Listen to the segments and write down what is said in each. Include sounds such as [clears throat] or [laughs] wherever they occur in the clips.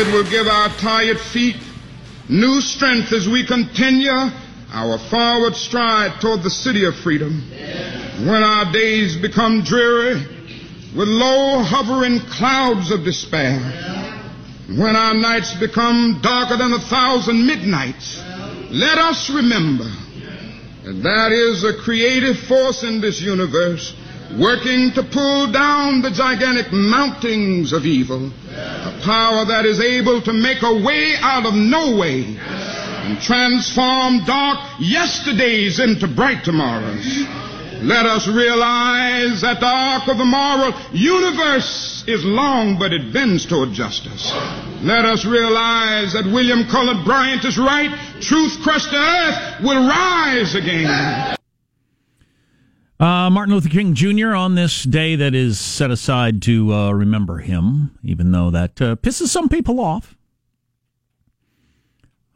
It will give our tired feet new strength as we continue our forward stride toward the city of freedom. When our days become dreary with low hovering clouds of despair, when our nights become darker than a thousand midnights, let us remember that there is a creative force in this universe working to pull down the gigantic mountains of evil, a power that is able to make a way out of no way and transform dark yesterdays into bright tomorrows. Let us realize that the arc of the moral universe is long, but it bends toward justice. Let us realize that William Cullen Bryant is right. Truth crushed to earth will rise again. Uh, Martin Luther King Jr. on this day that is set aside to uh, remember him, even though that uh, pisses some people off.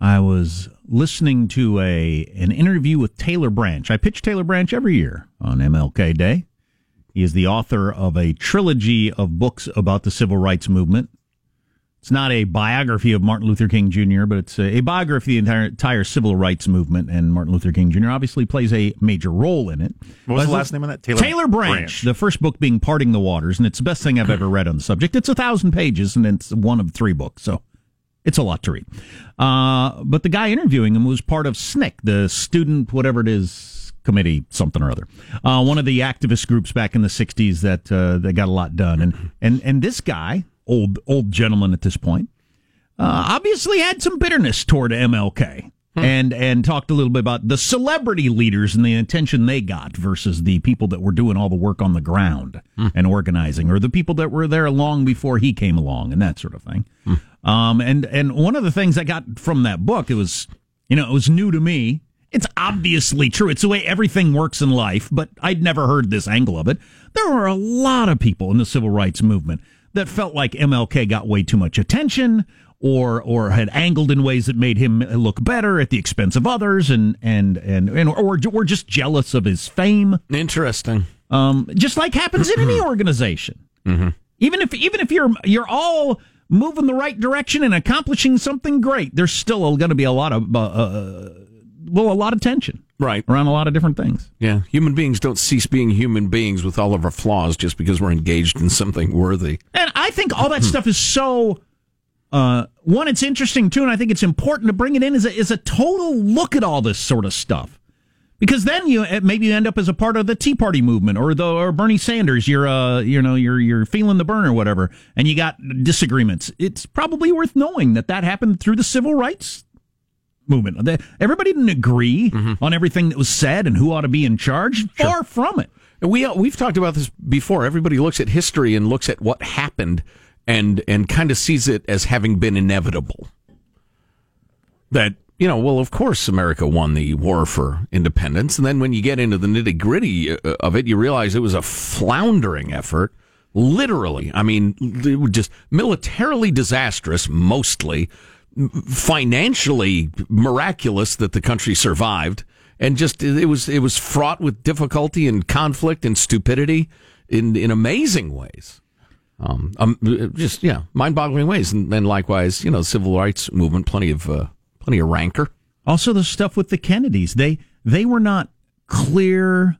I was listening to a an interview with Taylor Branch. I pitch Taylor Branch every year on MLK Day. He is the author of a trilogy of books about the civil rights movement. It's not a biography of Martin Luther King Jr., but it's a, biography of the entire, entire, civil rights movement, and Martin Luther King Jr. obviously plays a major role in it. What was the last name of that? Taylor, Taylor Branch, Branch, The first book being Parting the Waters, and it's the best thing I've ever read on the subject. It's a thousand pages, and it's one of three books, so it's a lot to read. Uh, but the guy interviewing him was part of SNCC, the student, whatever it is, committee, something or other. Uh, one of the activist groups back in the '60s that uh, that got a lot done. And and and this guy, old old gentleman at this point, uh, obviously had some bitterness toward MLK. Hmm. And and talked a little bit about the celebrity leaders and the attention they got versus the people that were doing all the work on the ground hmm. and organizing, or the people that were there long before he came along, and that sort of thing. Hmm. Um, and and one of the things I got from that book, it was, you know, it was new to me. It's obviously true. It's the way everything works in life, but I'd never heard this angle of it. There were a lot of people in the civil rights movement that felt like MLK got way too much attention or or had angled in ways that made him look better at the expense of others and and and, and or were just jealous of his fame. Interesting. Um, just like happens in any [clears throat] organization. Mm-hmm. Even if even if you're you're all moving the right direction and accomplishing something great, there's still going to be a lot of uh, uh, well, a lot of tension, right, around a lot of different things. Yeah, human beings don't cease being human beings with all of our flaws just because we're engaged in something worthy. And I think all that stuff is so. Uh, one, it's interesting too, and I think it's important to bring it in as a, as a total look at all this sort of stuff because then you eh, maybe you end up as a part of the Tea Party movement or the or Bernie Sanders. You're uh you know you're you're feeling the Bern or whatever, and you got disagreements. It's probably worth knowing that that happened through the civil rights movement. Everybody didn't agree mm-hmm. on everything that was said and who ought to be in charge. Sure. Far from it. We uh, we've talked about this before. Everybody looks at history and looks at what happened and and kind of sees it as having been inevitable. That you know, well, of course, America won the war for independence. And then when you get into the nitty gritty uh, of it, you realize it was a floundering effort. Literally. I mean, just militarily disastrous, mostly. Financially miraculous that the country survived. And just, it was, it was fraught with difficulty and conflict and stupidity in, in amazing ways. Um, um just, yeah, mind boggling ways. And then likewise, you know, civil rights movement, plenty of, uh, plenty of rancor. Also, the stuff with the Kennedys. They they were not clear,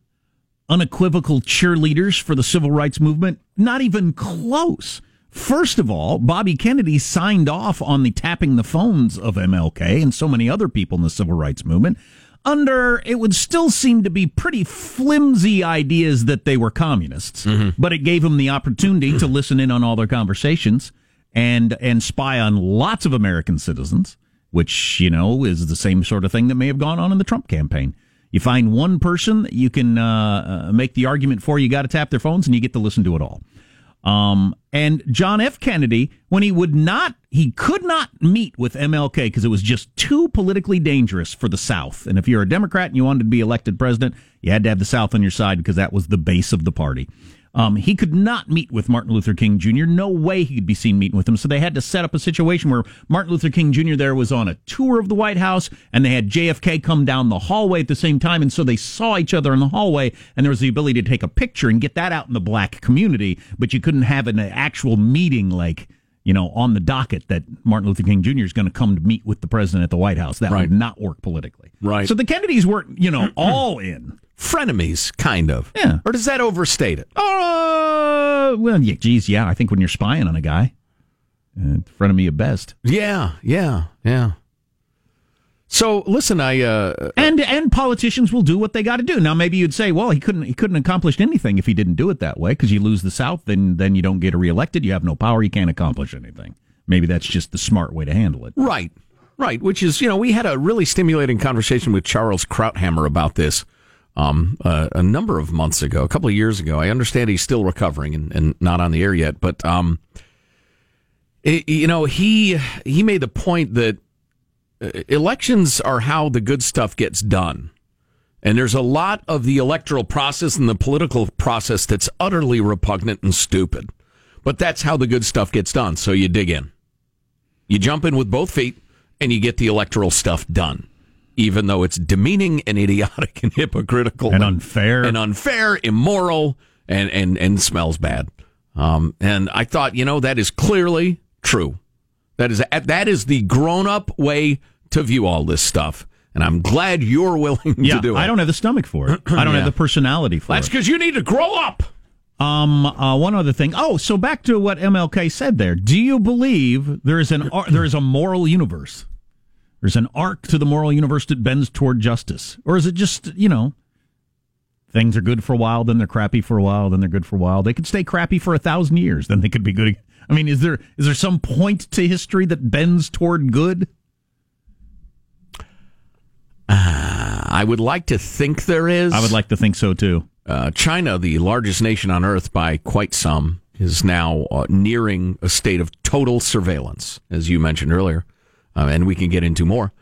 unequivocal cheerleaders for the civil rights movement. Not even close. First of all, Bobby Kennedy signed off on the tapping the phones of MLK and so many other people in the civil rights movement under it would still seem to be pretty flimsy ideas that they were communists, mm-hmm. but it gave them the opportunity to listen in on all their conversations and and spy on lots of American citizens which, you know, is the same sort of thing that may have gone on in the Trump campaign. You find one person that you can uh, uh make the argument for, you got to tap their phones and you get to listen to it all. Um, and John F. Kennedy, when he would not, he could not meet with MLK because it was just too politically dangerous for the South. And if you're a Democrat and you wanted to be elected president, you had to have the South on your side because that was the base of the party. Um, he could not meet with Martin Luther King Jr. No way he could be seen meeting with him. So they had to set up a situation where Martin Luther King Jr. there was on a tour of the White House and they had JFK come down the hallway at the same time. And so they saw each other in the hallway and there was the ability to take a picture and get that out in the black community. But you couldn't have an actual meeting like you know, on the docket that Martin Luther King Jr. is going to come to meet with the president at the White House. That Right. would not work politically. Right. So the Kennedys weren't, you know, [clears throat] all in. Frenemies, kind of. Yeah. Or does that overstate it? Uh, well, yeah, geez, yeah. I think when you're spying on a guy, uh, frenemy of best. Yeah, yeah, yeah. So listen, I uh, And and politicians will do what they got to do. Now, maybe you'd say, well, he couldn't he couldn't accomplish anything if he didn't do it that way because you lose the South, then then you don't get reelected. You have no power. You can't accomplish anything. Maybe that's just the smart way to handle it. Right, right. Which is, you know, we had a really stimulating conversation with Charles Krauthammer about this um, uh, a number of months ago, a couple of years ago. I understand he's still recovering and, and not on the air yet, but um, it, you know, he he made the point that uh, elections are how the good stuff gets done. And there's a lot of the electoral process and the political process that's utterly repugnant and stupid. But that's how the good stuff gets done. So you dig in. You jump in with both feet and you get the electoral stuff done, even though it's demeaning and idiotic and hypocritical And unfair. and unfair, immoral, and and and smells bad. Um, and I thought, you know, that is clearly true. That is that is the grown up way to view all this stuff, and I'm glad you're willing Yeah, to do it. I don't have the stomach for it. I don't Yeah. have the personality for That's it. That's because you need to grow up. Um, uh, one other thing. Oh, so back to what MLK said there. Do you believe there is an there is a moral universe? There's an arc to the moral universe that bends toward justice, or is it just you know things are good for a while, then they're crappy for a while, then they're good for a while? They could stay crappy for a thousand years, then they could be good. I mean, is there is there some point to history that bends toward good? I would like to think there is. I would like to think so too. Uh, China, the largest nation on earth by quite some, is now uh, nearing a state of total surveillance, as you mentioned earlier, uh, and we can get into more,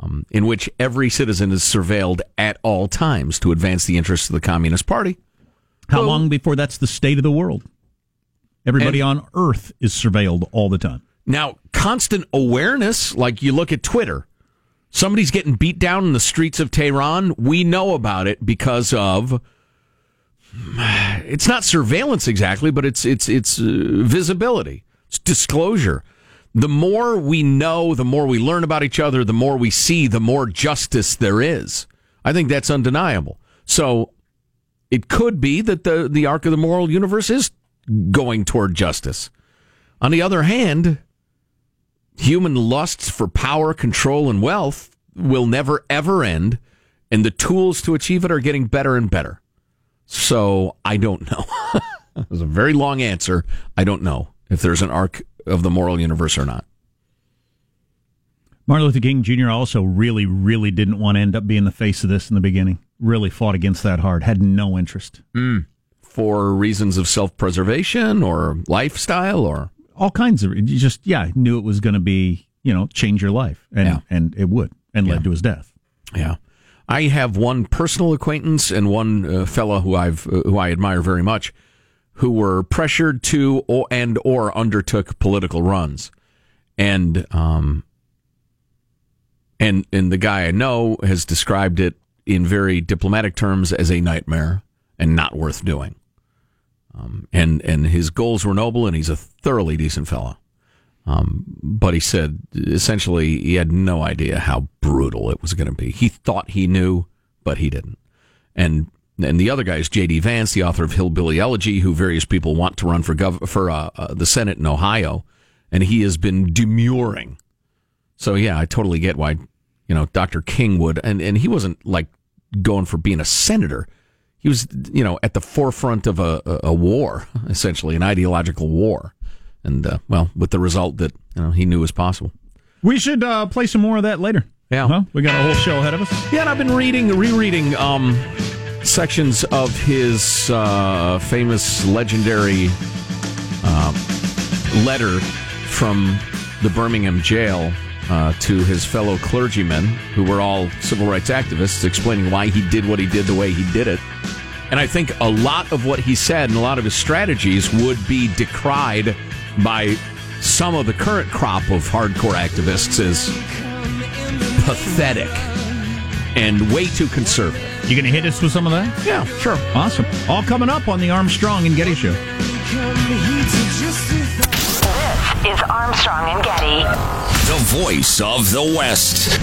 um, in which every citizen is surveilled at all times to advance the interests of the Communist Party. How long before that's the state of the world? Everybody on Earth is surveilled all the time. Now, constant awareness, like you look at Twitter, somebody's getting beat down in the streets of Tehran. We know about it because of [sighs] it's not surveillance exactly, but it's it's it's uh, visibility, it's disclosure. The more we know, the more we learn about each other, the more we see, the more justice there is. I think that's undeniable. So it could be that the the arc of the moral universe is going toward justice. On the other hand, human lusts for power, control, and wealth will never ever end, and the tools to achieve it are getting better and better. So I don't know. [laughs] That's a very long answer. I don't know if there's an arc of the moral universe or not. Martin Luther King Jr. also really, really didn't want to end up being the face of this in the beginning. Really fought against that hard. Had no interest. For reasons of self preservation or lifestyle or All kinds of. You just yeah knew it was going to be you know change your life and Yeah. and it would and led to his death. Yeah, I have one personal acquaintance and one uh, fellow who I've uh, who I admire very much, who were pressured to or, and or undertook political runs, and um, and and the guy I know has described it in very diplomatic terms as a nightmare and not worth doing. Um, and and his goals were noble, and he's a thoroughly decent fellow. Um, but he said essentially he had no idea how brutal it was going to be. He thought he knew, but he didn't. And and the other guy is J.D. Vance, the author of Hillbilly Elegy, who various people want to run for gov- for uh, uh, the Senate in Ohio, and he has been demurring. So yeah, I totally get why you know Dr. King would, and and he wasn't like going for being a senator. He was, you know, at the forefront of a, a, war, [laughs] essentially an ideological war, and uh, well, with the result that you know he knew was possible. We should uh, play some more of that later. Yeah. Huh? we got a whole show ahead of us. Yeah, and I've been reading, rereading um, sections of his uh, famous, legendary uh, letter from the Birmingham jail uh, to his fellow clergymen, who were all civil rights activists, explaining why he did what he did the way he did it. And I think a lot of what he said and a lot of his strategies would be decried by some of the current crop of hardcore activists as pathetic and way too conservative. You going to hit us with some of that? Yeah, sure. Awesome. All coming up on the Armstrong and Getty Show. This is Armstrong and Getty. The voice of the West.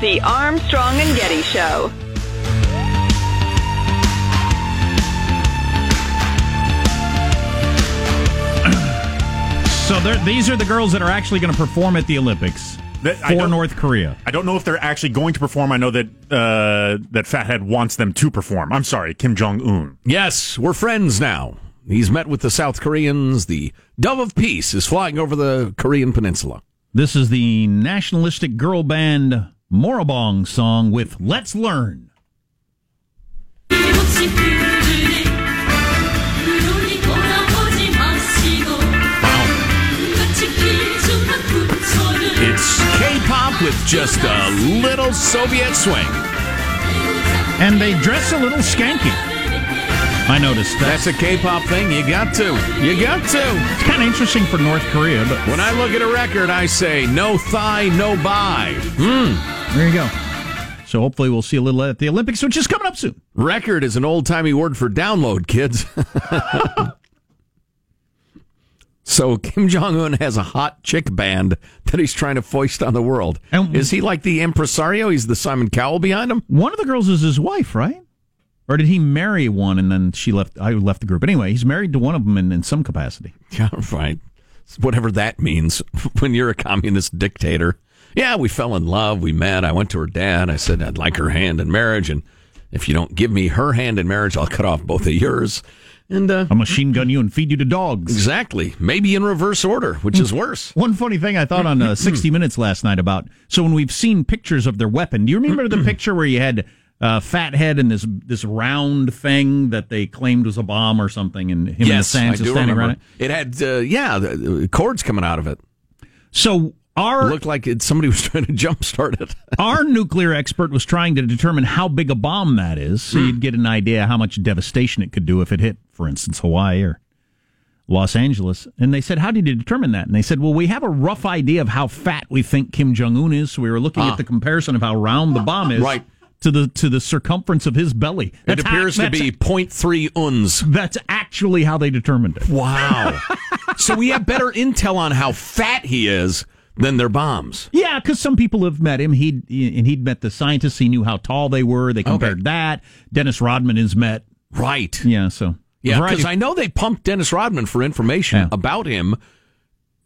The Armstrong and Getty Show. So these are the girls that are actually going to perform at the Olympics That- for North Korea. I don't know if they're actually going to perform. I know that uh, that Fathead wants them to perform. I'm sorry, Kim Jong Un. Yes, we're friends now. He's met with the South Koreans. The Dove of Peace is flying over the Korean Peninsula. This is the nationalistic girl band Moranbong song with "Let's Learn." K-pop with just a little Soviet swing. And they dress a little skanky. I noticed that. That's a K-pop thing. You got to. You got to. It's kind of interesting for North Korea, but When I look at a record, I say no thigh, no buy. Mmm. There you go. So hopefully we'll see a little at the Olympics, which is coming up soon. Record is an old timey word for download, kids. [laughs] so [laughs] Kim Jong Un has a hot chick band that he's trying to foist on the world. And- is he like the impresario? He's the Simon Cowell behind him. One of the girls is his wife, right? Or did he marry one and then she left? I left the group. Anyway, he's married to one of them in, in some capacity. [laughs] Yeah, right. Whatever that means [laughs] when you're a communist dictator. Yeah, we fell in love. We met. I went to her dad. I said I'd like her hand in marriage, and if you don't give me her hand in marriage, I'll cut off both of yours. And uh, I'll machine gun you and feed you to dogs. exactly, maybe in reverse order, which is worse. One funny thing I thought on uh, [clears throat] 60 Minutes last night about so when we've seen pictures of their weapon, do you remember the [clears throat] picture where you had uh, Fathead and this this round thing that they claimed was a bomb or something, and him and the yes, I Sansa standing remember. around it? It had, uh, yeah, the, the cords coming out of it. So our It looked like it, somebody was [laughs] trying to jumpstart it. our nuclear expert was trying to determine how big a bomb that is, so you'd get an idea how much devastation it could do if it hit, for instance, Hawaii or Los Angeles. And they said, "How did you determine that?" And they said, "Well, we have a rough idea of how fat we think Kim Jong Un is, so we were looking Ah. at the comparison of how round the bomb is, Right. To the to the circumference of his belly. It appears how- to be that's- 0.3 uns. That's actually how they determined it. Wow. [laughs] so we have better intel on how fat he is than their bombs. Yeah, because some people have met him. He'd and he'd met the scientists. He knew how tall they were. They compared that. Dennis Rodman has met. Right. Yeah, so Yeah, because I know they pumped Dennis Rodman for information Yeah. about him.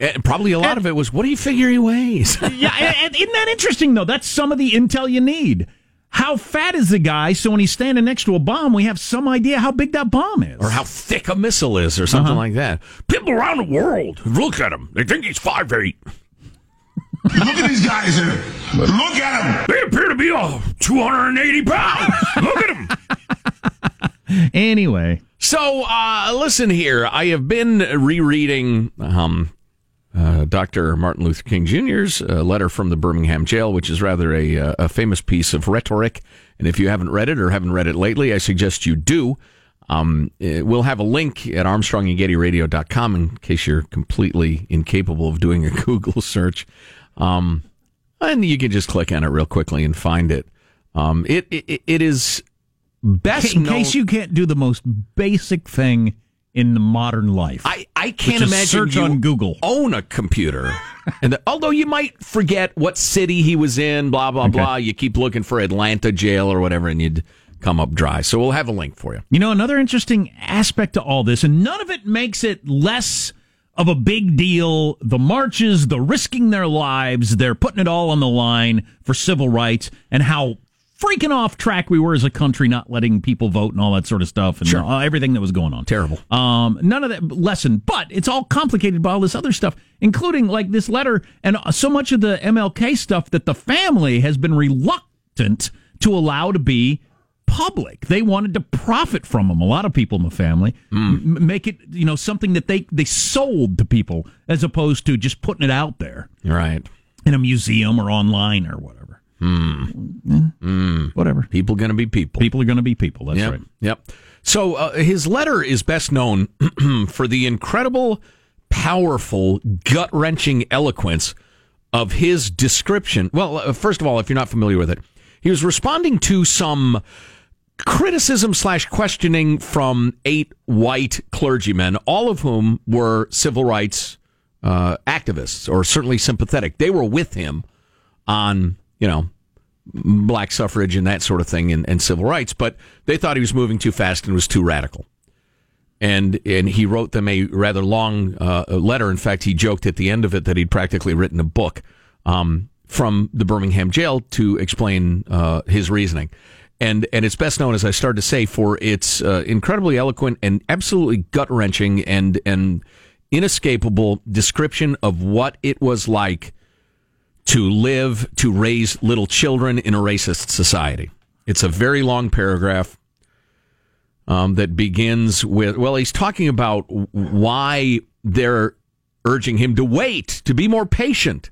And probably a lot of it was, what do you figure he weighs? [laughs] yeah, and, and isn't that interesting though? That's some of the intel you need. How fat is the guy? So when he's standing next to a bomb, we have some idea how big that bomb is. or how thick a missile is, or something Uh-huh. like that. People around the world look at him. They think he's five eight. Look at these guys here. Look at them. They appear to be all 280 pounds. look at them. Anyway, So, uh, listen here. I have been rereading um, uh, Dr. Martin Luther King Jr.'s uh, letter from the Birmingham jail, which is rather a, uh, a famous piece of rhetoric. And if you haven't read it or haven't read it lately, I suggest you do. Um, eh, we'll have a link at armstrongandgettyradio.com in case you're completely incapable of doing a [laughs] Google search. Um, and you can just click on it real quickly and find it. Um, it, it, it is best in known- case you can't do the most basic thing in the modern life, I, I can't imagine search you on Google. own a computer. [laughs] and the, although you might forget what city he was in, blah blah blah, you keep looking for Atlanta jail or whatever, and you'd come up dry. So we'll have a link for you. You know, another interesting aspect to all this, and none of it makes it less of a big deal. The marches, the risking their lives, they're putting it all on the line for civil rights, and how freaking off track we were as a country, not letting people vote and all that sort of stuff, and Sure. uh, everything that was going on. Terrible. Um, none of that lesson, but it's all complicated by all this other stuff, including like this letter and so much of the MLK stuff that the family has been reluctant to allow to be public. They wanted to profit from them. A lot of people in the family M- make it, you know, something that they they sold to people as opposed to just putting it out there Right. in a museum or online or whatever. Whatever. People going to be people. People are going to be people. That's Yep. right. Yep. So uh, his letter is best known [clears throat] for the incredible powerful, gut wrenching eloquence of his description. Well, uh, first of all, if you're not familiar with it, he was responding to some criticism slash questioning from eight white clergymen, all of whom were civil rights uh, activists or certainly sympathetic. They were with him on, you know, black suffrage and that sort of thing and, and civil rights, but they thought he was moving too fast and was too radical. And and he wrote them a rather long uh, letter. In fact, he joked at the end of it that he'd practically written a book um, from the Birmingham jail to explain uh, his reasoning. And and it's best known, as I started to say, for its uh, incredibly eloquent and absolutely gut wrenching and and inescapable description of what it was like to live, to raise little children in a racist society. It's a very long paragraph um, that begins with, well, he's talking about why they're urging him to wait, to be more patient.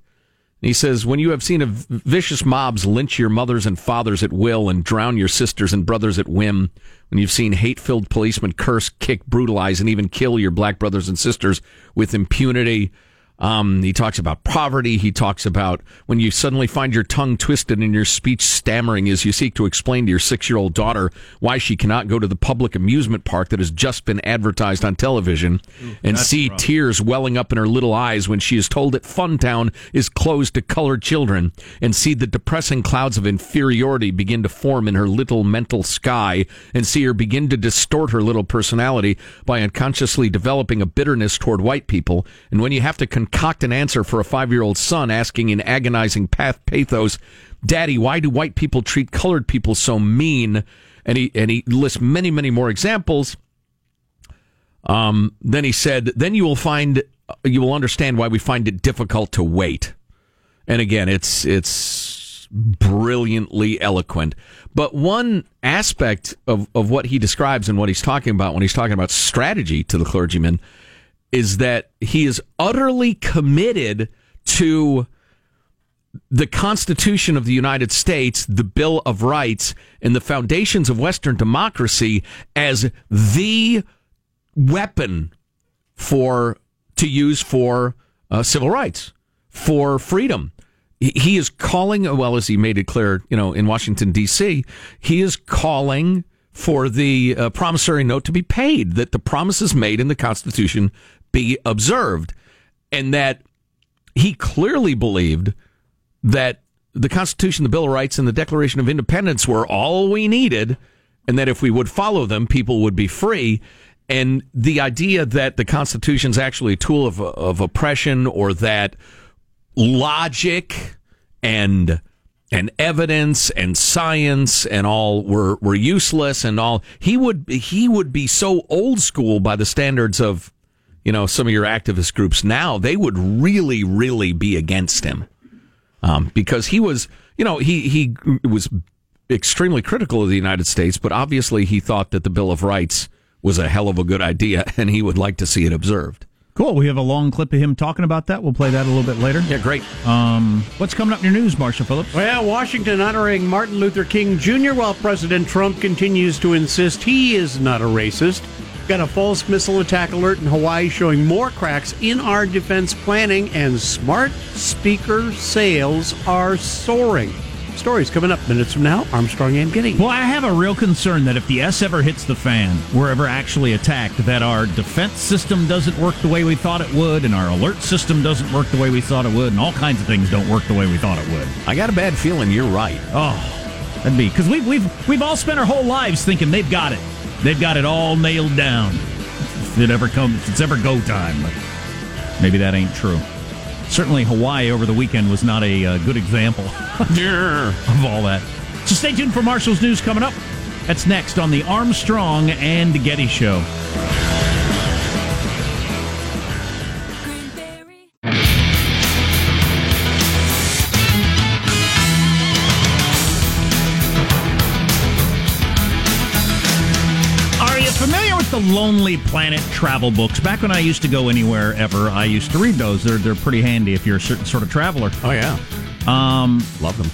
He says, when you have seen a vicious mobs lynch your mothers and fathers at will and drown your sisters and brothers at whim, when you've seen hate filled policemen curse, kick, brutalize, and even kill your black brothers and sisters with impunity, um, he talks about poverty. He talks about when you suddenly find your tongue twisted and your speech stammering as you seek to explain to your six year old daughter why she cannot go to the public amusement park that has just been advertised on television and see tears welling up in her little eyes when she is told that Funtown is closed to colored children and see the depressing clouds of inferiority begin to form in her little mental sky and see her begin to distort her little personality by unconsciously developing a bitterness toward white people. And when you have to concoct an answer for a five year old son asking in agonizing path pathos, Daddy, why do white people treat colored people so mean? And he, and he lists many, many more examples. Um, then he said, then you will find, you will understand why we find it difficult to wait. And again, it's, it's brilliantly eloquent. But one aspect of, of what he describes and what he's talking about when he's talking about strategy to the clergyman is that he is utterly committed to the Constitution of the United States, the Bill of Rights, and the foundations of Western democracy as the weapon for to use for uh, civil rights, for freedom. He- is calling, well, as he made it clear, you know, in Washington D.C., he is calling for the uh, promissory note to be paid, that the promises made in the Constitution be observed, and that he clearly believed that the Constitution, the Bill of Rights, and the Declaration of Independence were all we needed, and that if we would follow them, people would be free. And the idea that the Constitution is actually a tool of, of oppression or that logic and and evidence and science and all were were useless and all he would he would be so old school by the standards of you know some of your activist groups now they would really really be against him um, because he was you know he he was extremely critical of the United States but obviously he thought that the Bill of Rights was a hell of a good idea [laughs] and he would like to see it observed Cool. We have a long clip of him talking about that. We'll play that a little bit later. yeah great Um, what's coming up in your news, Marshall Phillips? Well, Washington honoring Martin Luther King Jr. while President Trump continues to insist he is not a racist. Got a false missile attack alert in Hawaii showing more cracks in our defense planning, and smart speaker sales are soaring. Stories coming up minutes from now. Armstrong and Getty. Well, I have a real concern that if the S ever hits the fan, we're ever actually attacked, that our defense system doesn't work the way we thought it would, and our alert system doesn't work the way we thought it would, and all kinds of things don't work the way we thought it would. I got a bad feeling you're right Oh, that'd be because we've we've we've all spent our whole lives thinking they've got it, they've got it all nailed down. If it ever comes, if it's ever go time, but maybe that ain't true. Certainly, Hawaii over the weekend was not a uh, good example [laughs] of all that. So stay tuned for Marshall's news coming up. That's next on the Armstrong and Getty Show. The Lonely Planet travel books? Back when I used to go anywhere ever, I used to read those. They're they're pretty handy if you're a certain sort of traveler. oh yeah Um, love them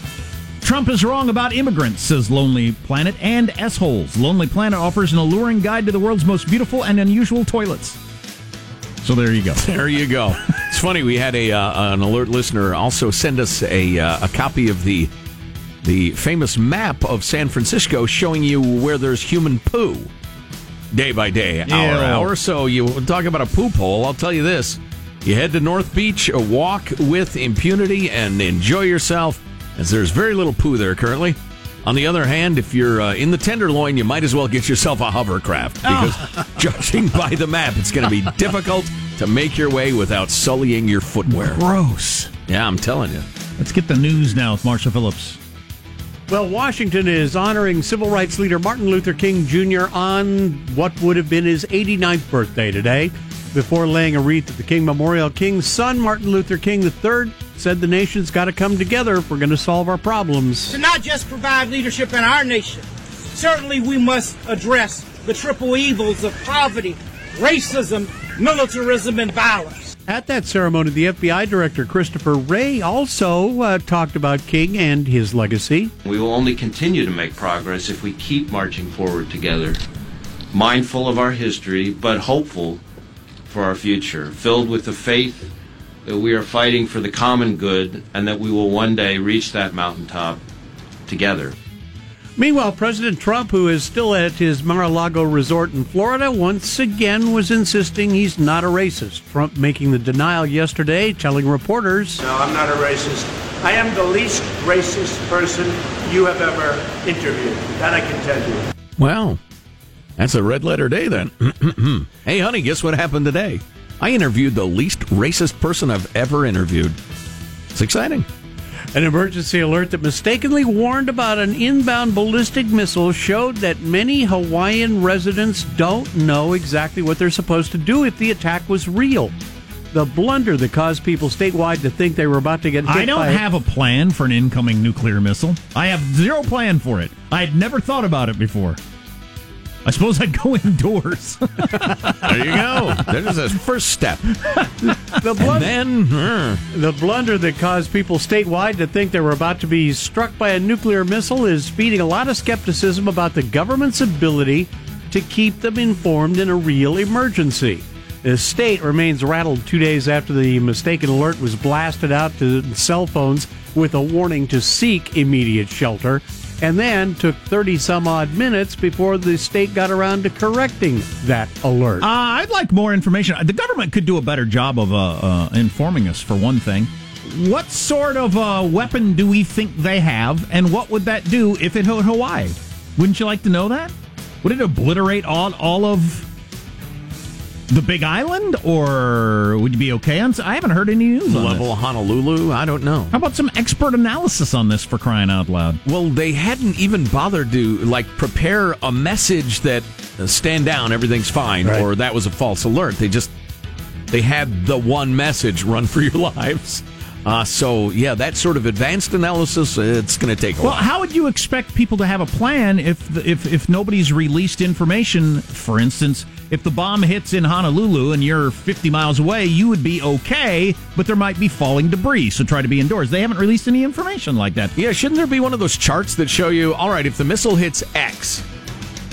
Trump is wrong about immigrants, says Lonely Planet, and S-holes. Lonely Planet offers an alluring guide to the world's most beautiful and unusual toilets. So there you go. [laughs] There you go. It's funny. We had a uh, an alert listener also send us a uh, a copy of the the famous map of San Francisco showing you where there's human poo day by day, hour Ew. hour. So you talk about a poop hole. I'll tell you this: you head to North Beach, walk with impunity, and enjoy yourself, as there's very little poo there currently. On the other hand, if you're uh, in the Tenderloin, you might as well get yourself a hovercraft because, [laughs] judging by the map, it's going to be [laughs] difficult to make your way without sullying your footwear. Gross. Yeah, I'm telling you. Let's get the news now with Marshall Phillips. Well, Washington is honoring civil rights leader Martin Luther King Jr. on what would have been his 89th birthday today. Before laying a wreath at the King Memorial, King's son, Martin Luther King III, said the nation's got to come together if we're going to solve our problems. to not just provide leadership in our nation. Certainly, we must address the triple evils of poverty, racism, militarism, and violence. At that ceremony, the FBI director Christopher Wray also uh, talked about King and his legacy. We will only continue to make progress if we keep marching forward together, mindful of our history, but hopeful for our future, filled with the faith that we are fighting for the common good and that we will one day reach that mountaintop together. Meanwhile, President Trump, who is still at his Mar-a-Lago resort in Florida, once again was insisting he's not a racist. Trump making the denial yesterday, telling reporters, No, I'm not a racist. I am the least racist person you have ever interviewed. That I can tell you. Well, that's a red letter day then. [clears throat] hey, honey, guess what happened today? I interviewed the least racist person I've ever interviewed. It's exciting. An emergency alert that mistakenly warned about an inbound ballistic missile showed that many Hawaiian residents don't know exactly what they're supposed to do if the attack was real. The blunder that caused people statewide to think they were about to get hit I don't have a plan for an incoming nuclear missile. I have zero plan for it. I had never thought about it before. I suppose I'd go indoors. [laughs] There you go. There's a first step. the blun- then uh, the blunder that caused people statewide to think they were about to be struck by a nuclear missile is feeding a lot of skepticism about the government's ability to keep them informed in a real emergency. The state remains rattled two days after the mistaken alert was blasted out to cell phones with a warning to seek immediate shelter, and then took 30 some odd minutes before the state got around to correcting that alert. Uh, I'd like more information. The government could do a better job of uh, uh, informing us, for one thing. What sort of uh, weapon do we think they have, and what would that do if it hit Hawaii? Wouldn't you like to know that? Would it obliterate all, all of the Big Island, or would you be okay on? I haven't heard any news on level this. Honolulu. I don't know. How about some expert analysis on this for crying out loud? Well, they hadn't even bothered to like prepare a message that uh, stand down, everything's fine, Right. or that was a false alert. They just they had the one message: run for your [laughs] lives. Uh, so yeah, that sort of advanced analysis, it's going to take a Well, while. how would you expect people to have a plan if the, if if nobody's released information? For instance, if the bomb hits in Honolulu and you're 50 miles away, you would be okay, but there might be falling debris, so try to be indoors. They haven't released any information like that. Yeah, shouldn't there be one of those charts that show you, all right, if the missile hits X,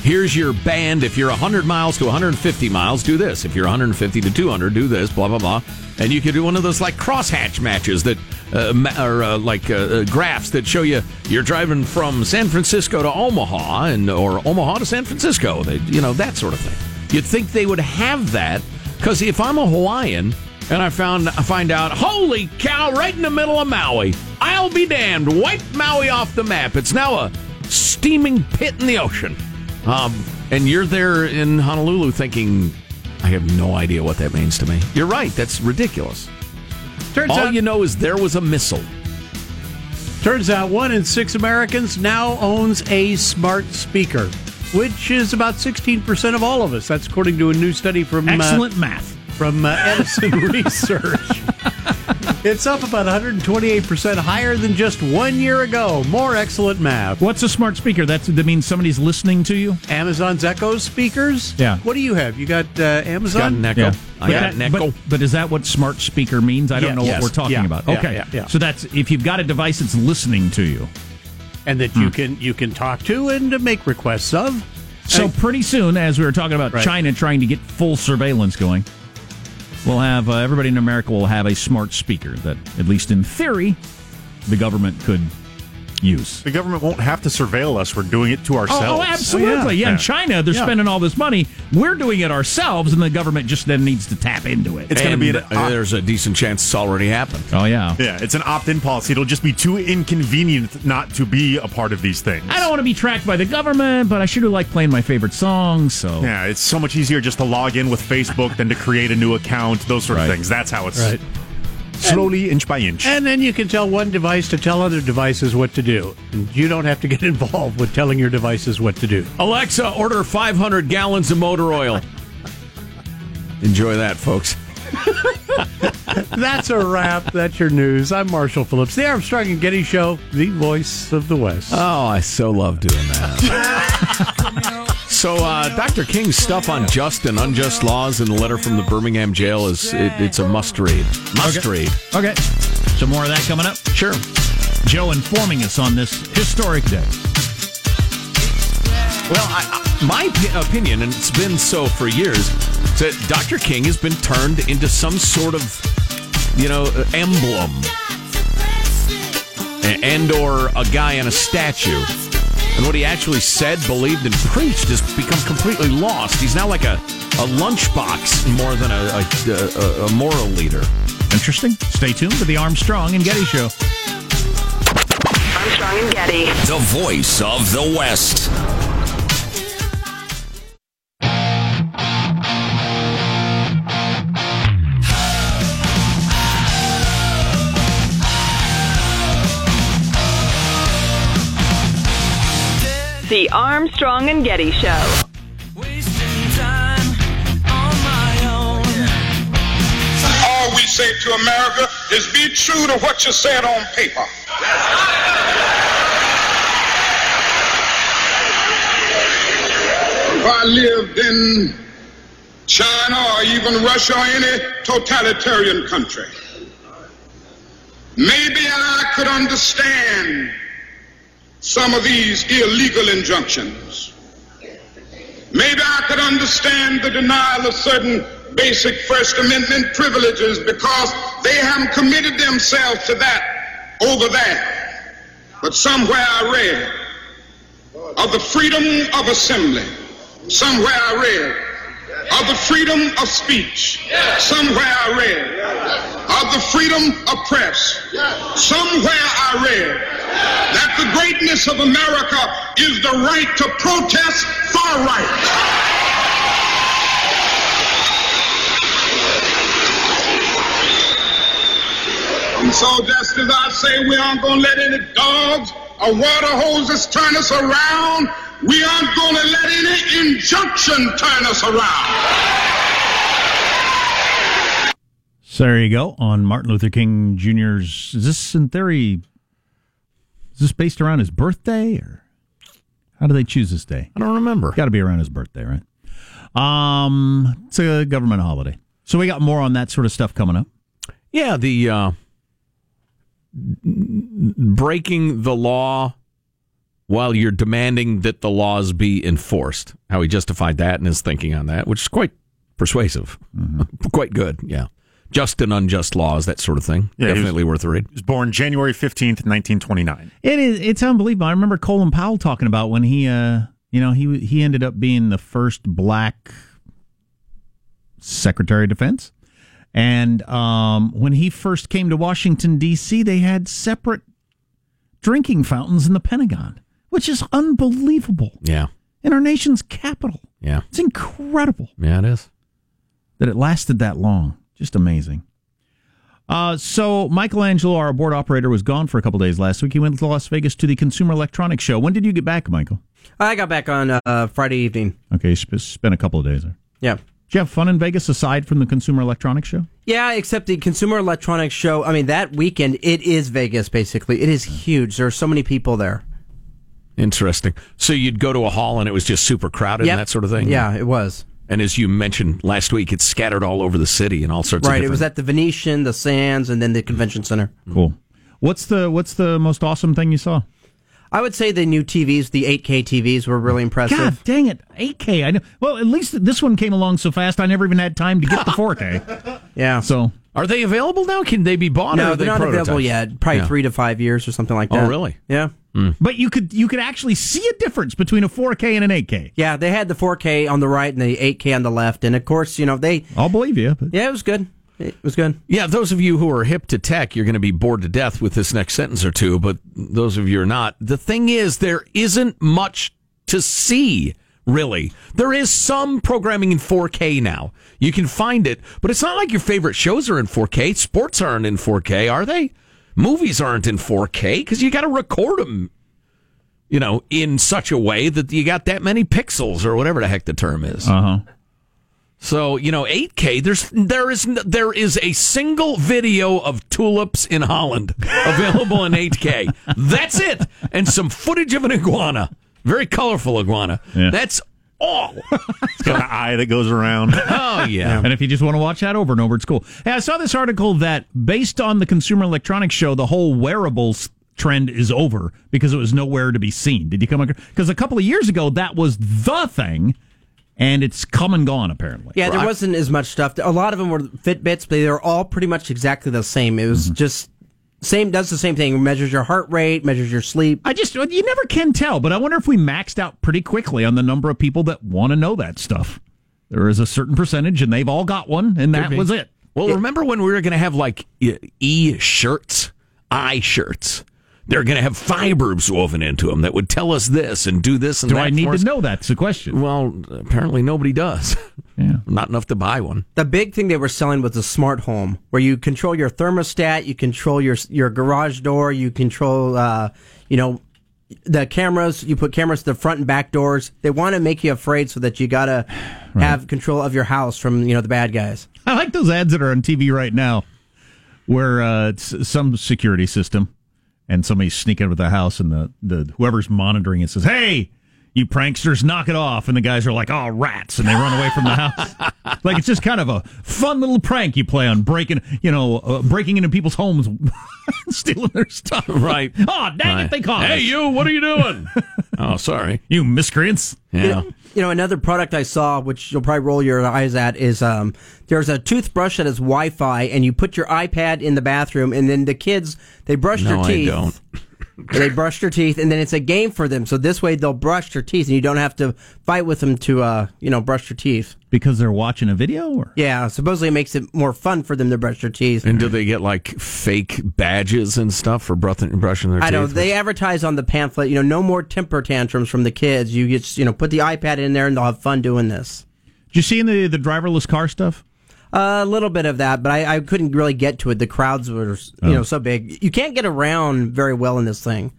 here's your band. If you're 100 miles to 150 miles, do this. If you're 150 to 200, do this, blah, blah, blah. And you could do one of those like crosshatch matches that, uh, or uh, like uh, uh, graphs that show you you're driving from San Francisco to Omaha and or Omaha to San Francisco. They, you know, that sort of thing. You'd think they would have that because if I'm a Hawaiian and I found I find out, holy cow, right in the middle of Maui, I'll be damned. Wipe Maui off the map. It's now a steaming pit in the ocean. Um, and you're there in Honolulu thinking, I have no idea what that means to me. You're right. That's ridiculous. Turns All out, you know is there was a missile. turns out one in six Americans now owns a smart speaker, which is about 16% of all of us. That's according to a new study from uh, Excellent math. from uh, Edison [laughs] Research. It's up about 128% higher than just one year ago. More excellent math. What's a smart speaker? That's that means somebody's listening to you. Amazon's Echo speakers? Yeah. What do you have? You got uh, Got Amazon? an echo. I But got that- an echo. But, but is that what smart speaker means? I don't Yeah, know yes. what we're talking Yeah, about. yeah, Okay, yeah, yeah. so that's if you've got a device that's listening to you. And that Hmm. you can you can talk to and make requests of. So And- pretty soon, as we were talking about Right. China trying to get full surveillance going, we'll have uh, everybody in America will have a smart speaker that, at least in theory, the government could use. The government won't have to surveil us. We're doing it to ourselves. Oh, oh, absolutely. yeah. in China, they're Yeah. spending all this money. We're doing it ourselves, and the government just then needs to tap into it. It's gonna be an uh, there's a decent chance it's already happened. Oh, yeah. Yeah, it's an opt-in policy. It'll just be too inconvenient not to be a part of these things. I don't want to be tracked by the government, but I sure do like playing my favorite songs, so. Yeah, it's so much easier just to log in with Facebook than to create a new account. Those sort Right. of things. That's how it's Right. Slowly, inch by inch. And then you can tell one device to tell other devices what to do. And you don't have to get [laughs] involved with telling your devices what to do. Alexa, order 500 gallons of motor oil. [laughs] Enjoy that, folks. That's a wrap. That's your news. I'm Marshall Phillips, the Armstrong and Getty Show, the voice of the West. Oh, I so love doing that. [laughs] so, uh, Dr. King's stuff on just and unjust laws in the letter from the Birmingham jail is it, it's a must read. Must Okay. read. Okay. Some more of that coming up? Sure. Joe informing us on this historic day. Well, I, I, my p- opinion, and it's been so for years, is that Dr. King has been turned into some sort of, you know, emblem, A- and or a guy in a statue. And what he actually said, believed, and preached has become completely lost. He's now like a, a lunchbox more than a, a, a, a moral leader. Interesting. Stay tuned to the Armstrong and Getty Show. Armstrong and Getty. The voice of the West. The Armstrong and Getty Show. All we say to America is be true to what you said on paper. If I lived in China or even Russia or any totalitarian country, maybe I could understand some of these illegal injunctions. Maybe I could understand the denial of certain basic First Amendment privileges because they haven't committed themselves to that over there. But somewhere I read of the freedom of assembly. Somewhere I read of the freedom of speech. Somewhere I read of the freedom of press. Somewhere I read that the greatness of America is the right to protest far right. And so just as I say we aren't going to let any dogs or water hoses turn us around, we aren't going to let any injunction turn us around. So there you go on Martin Luther King Jr.'s. Is this in theory? Is this based around his birthday, or how do they choose this day? I don't remember. Got to be around his birthday, right? Um, it's a government holiday, so we got more on that sort of stuff coming up. Yeah, the uh, breaking the law while you're demanding that the laws be enforced. How he justified that and his thinking on that, which is quite persuasive, [laughs] quite good. Yeah, just and unjust laws, that sort of thing. Yeah, he was- Definitely worth a read. He was born January 15th, 1929. It is. It's unbelievable. I remember Colin Powell talking about when he, uh, you know, he he ended up being the first black Secretary of Defense, and um, when he first came to Washington D.C., they had separate drinking fountains in the Pentagon, which is unbelievable Yeah, in our nation's capital. yeah, It's incredible yeah. It is. that it lasted that long. Just amazing. Uh, so Michelangelo, our board operator, was gone for a couple days last week. He went to Las Vegas to the Consumer Electronics Show. When did you get back, Michael? I got back on uh, Friday evening. Okay, you spent a couple of days there. Yeah. Did you have fun in Vegas aside from the Consumer Electronics Show? Yeah, except the Consumer Electronics Show. I mean, that weekend, it is Vegas, basically. It is huge. There are so many people there. Interesting. So you'd go to a hall and it was just super crowded Yep. and that sort of thing. Yeah, it was. And as you mentioned last week, it's scattered all over the city and all sorts of right. different. It was at the Venetian, the Sands, and then the Convention Center. Cool. What's the What's the most awesome thing you saw? I would say the new TVs, the 8K TVs, were really impressive. God dang it, 8K. I know. Well, at least this one came along so fast. I never even had time to get the 4K. [laughs] Yeah. So Are they available now? Can they be bought? or no, are they're they not prototypes? available yet. Probably Yeah. three to five years or something like that. Oh, that. really? Yeah. Hmm. But you could you could actually see a difference between a 4K and an 8K. Yeah, they had the 4K on the right and the 8K on the left, and of course, you know they. I'll believe you. But Yeah, it was good. It was good. Yeah, those of you who are hip to tech, you're going to be bored to death with this next sentence or two, but those of you who are not, the thing is, there isn't much to see, really. There is some programming in 4K now. You can find it, but it's not like your favorite shows are in 4K. Sports aren't in 4K, are they? Movies aren't in 4K because you got to record them, you know, in such a way that you got that many pixels or whatever the heck the term is. Uh huh. So you know, 8K. There's there is there is a single video of tulips in Holland available in 8K. That's it, and some footage of an iguana, very colorful iguana. Yeah. That's all. [laughs] It's got an eye that goes around. [laughs] Oh yeah. And if you just want to watch that over and over, it's cool. Hey, I saw this article that based on the Consumer Electronics Show, the whole wearables trend is over because it was nowhere to be seen. Did you come across? Because a couple of years ago, that was the thing, and it's come and gone apparently. Yeah, there wasn't as much stuff. A lot of them were Fitbits, but they were all pretty much exactly the same. It Mm-hmm. was just same. Does the same thing. Measures your heart rate, measures your sleep. I just you never can tell, but I wonder if we maxed out pretty quickly on the number of people that want to know that stuff. There is a certain percentage, and they've all got one, and that be. was it. Well, remember when we were going to have like e shirts, i shirts? They're going to have fibers woven into them that would tell us this and do this and Do that. I need for to know? That's the question. Well, apparently nobody does. [laughs] Yeah. Not enough to buy one. The big thing they were selling was a smart home, where you control your thermostat, you control your your garage door, you control, uh, you know, the cameras. You put cameras to the front and back doors. They want to make you afraid so that you gotta [sighs] have control of your house from you know the bad guys. I like those ads that are on TV right now, where uh, it's some security system, and somebody's sneaking into the house, and the, the whoever's monitoring it says, "Hey, you pranksters, knock it off!" And the guys are like, "Oh, rats!" and they run away from the house. [laughs] like it's just kind of a fun little prank you play on breaking, you know, uh, breaking into people's homes, [laughs] stealing their stuff. Right. [laughs] Oh, dang Right. it! They caught it. Hey, us. you, what are you doing? oh, sorry. you miscreants. Yeah. You know, another product I saw, which you'll probably roll your eyes at, is um, there's a toothbrush that has Wi-Fi, and you put your iPad in the bathroom, and then the kids they brush No, their I teeth. don't. They brush their teeth, and then it's a game for them. So this way, they'll brush their teeth, and you don't have to fight with them to, uh, you know, brush their teeth. Because they're watching a video, or Yeah, supposedly it makes it more fun for them to brush their teeth. And do they get like fake badges and stuff for brushing brushing their teeth? I know teeth? they advertise on the pamphlet, you know, no more temper tantrums from the kids. You just, you know, put the iPad in there, and they'll have fun doing this. did you see in the the driverless car stuff? A little bit of that, but I, I couldn't really get to it. The crowds were, you know, so big. You can't get around very well in this thing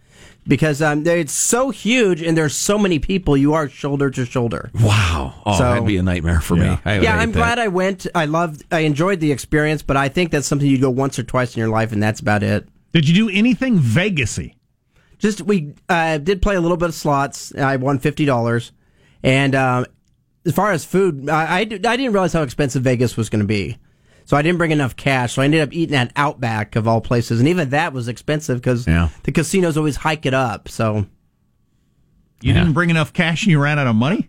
because um, it's so huge and there's so many people. You are shoulder to shoulder. wow. Oh, So- that'd be a nightmare for me. I yeah, I'm that. glad I went. I loved, I enjoyed the experience, but I think that's something you go once or twice in your life, and that's about it. Did you do anything Vegasy? Just we uh, did play a little bit of slots. I won fifty dollars, and um, as far as food, I, I, did- I didn't realize how expensive Vegas was going to be, so I didn't bring enough cash. So I ended up eating at Outback of all places, and even that was expensive because Yeah. the casinos always hike it up. So, You Yeah. didn't bring enough cash and you ran out of money?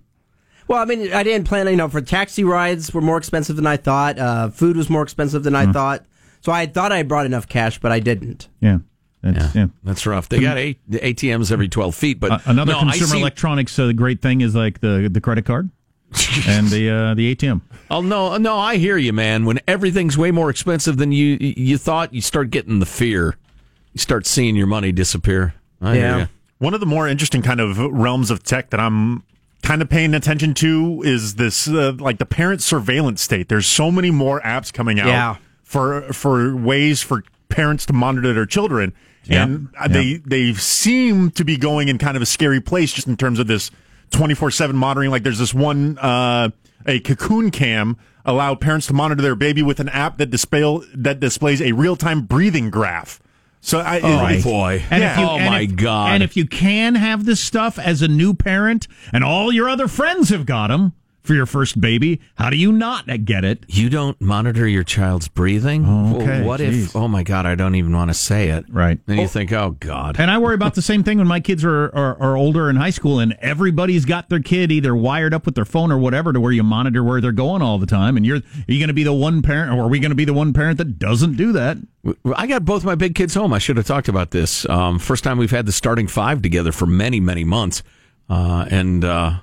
well, I mean, I didn't plan. You know, for taxi rides were more expensive than I thought. Uh, food was more expensive than I thought. So I thought I brought enough cash, but I didn't. Yeah. That's, yeah. That's rough. They got a, the ATMs every 12 feet, but Uh, another no, consumer see- electronics uh, the great thing is like the the credit card [laughs] and the uh, the ATM. Oh no, no, I hear you, man. When everything's way more expensive than you you thought, you start getting the fear. You start seeing your money disappear. I Yeah. One of the more interesting kind of realms of tech that I'm kind of paying attention to is this uh, like the parent surveillance state. There's so many more apps coming out Yeah. for for ways for parents to monitor their children. Yeah. And uh, they they seem to be going in kind of a scary place just in terms of this 24/7 monitoring like there's this one uh a cocoon cam allow parents to monitor their baby with an app that display that displays a real-time breathing graph. So I Oh it- boy! And Yeah. if you, oh my if- god! And if you can have this stuff as a new parent, and all your other friends have got them, for your first baby. How do you not get it? You don't monitor your child's breathing. Oh, okay, Well, what geez. if? Oh my God, I don't even want to say it. Right. Then you think, oh God. And I worry about the same thing when my kids are, are, are older in high school and everybody's got their kid either wired up with their phone or whatever to where you monitor where they're going all the time. And you're, are you going to be the one parent or are we going to be the one parent that doesn't do that? I got both my big kids home. I should have talked about this. Um, first time we've had the starting five together for many, many months. Uh, and uh,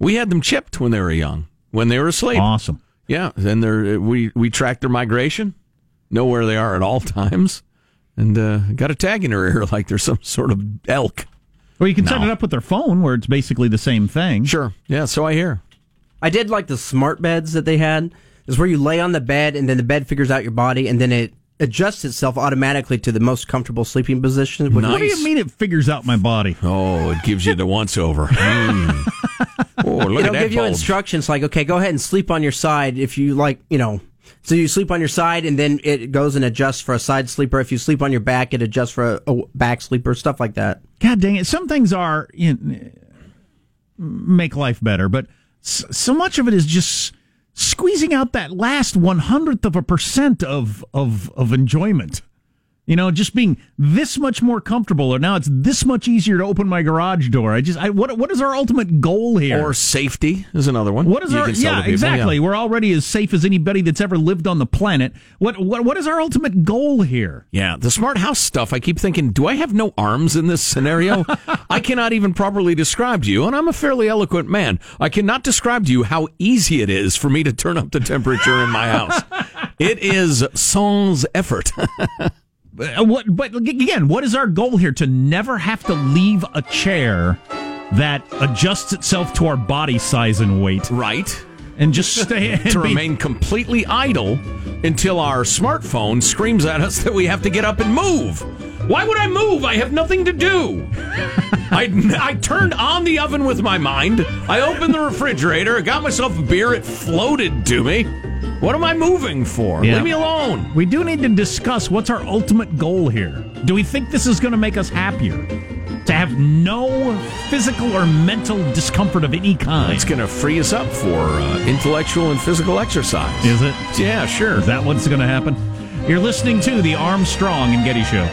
we had them chipped when they were young, when they were asleep. Awesome. Yeah. Then they're, we, we track their migration, know where they are at all [laughs] times, and uh, got a tag in her ear [laughs] like they're some sort of elk. Well, you can set it up with their phone where it's basically the same thing. Sure. Yeah, so I hear. I did like the smart beds that they had. Is where you lay on the bed and then the bed figures out your body and then it adjusts itself automatically to the most comfortable sleeping position. which- What do you mean it figures out my body? Oh, it gives you the once over. [laughs] Mm. Oh, look It'll at that give you bulge. instructions like, okay, go ahead and sleep on your side if you like, you know. So you sleep on your side, and then it goes and adjusts for a side sleeper. If you sleep on your back, it adjusts for a, a back sleeper, stuff like that. God dang it! Some things are you know, make life better, but s- so much of it is just squeezing out that last one hundredth of a percent of of of enjoyment. You know, just being this much more comfortable, or now it's this much easier to open my garage door. I just, I, what, what is our ultimate goal here? Or safety is another one. What is You our can sell to yeah people, exactly? yeah. We're already as safe as anybody that's ever lived on the planet. What what what is our ultimate goal here? Yeah, the smart house stuff. I keep thinking, do I have no arms in this scenario? [laughs] I cannot even properly describe to you, and I'm a fairly eloquent man. I cannot describe to you how easy it is for me to turn up the temperature in my house. [laughs] It is sans effort. [laughs] Uh, What, but again, what is our goal here? To never have to leave a chair that adjusts itself to our body size and weight, right? And just stay [laughs] and to be- remain completely idle until our smartphone screams at us that we have to get up and move. Why would I move? I have nothing to do. I, [laughs] I turned on the oven with my mind. I opened the refrigerator. Got myself a beer. It floated to me. What am I moving for? Yeah. Leave me alone. We do need to discuss what's our ultimate goal here. Do we think this is going to make us happier? To have no physical or mental discomfort of any kind. It's going to free us up for uh, intellectual and physical exercise. Is it? Yeah, sure. Is that what's going to happen? You're listening to the Armstrong and Getty Show.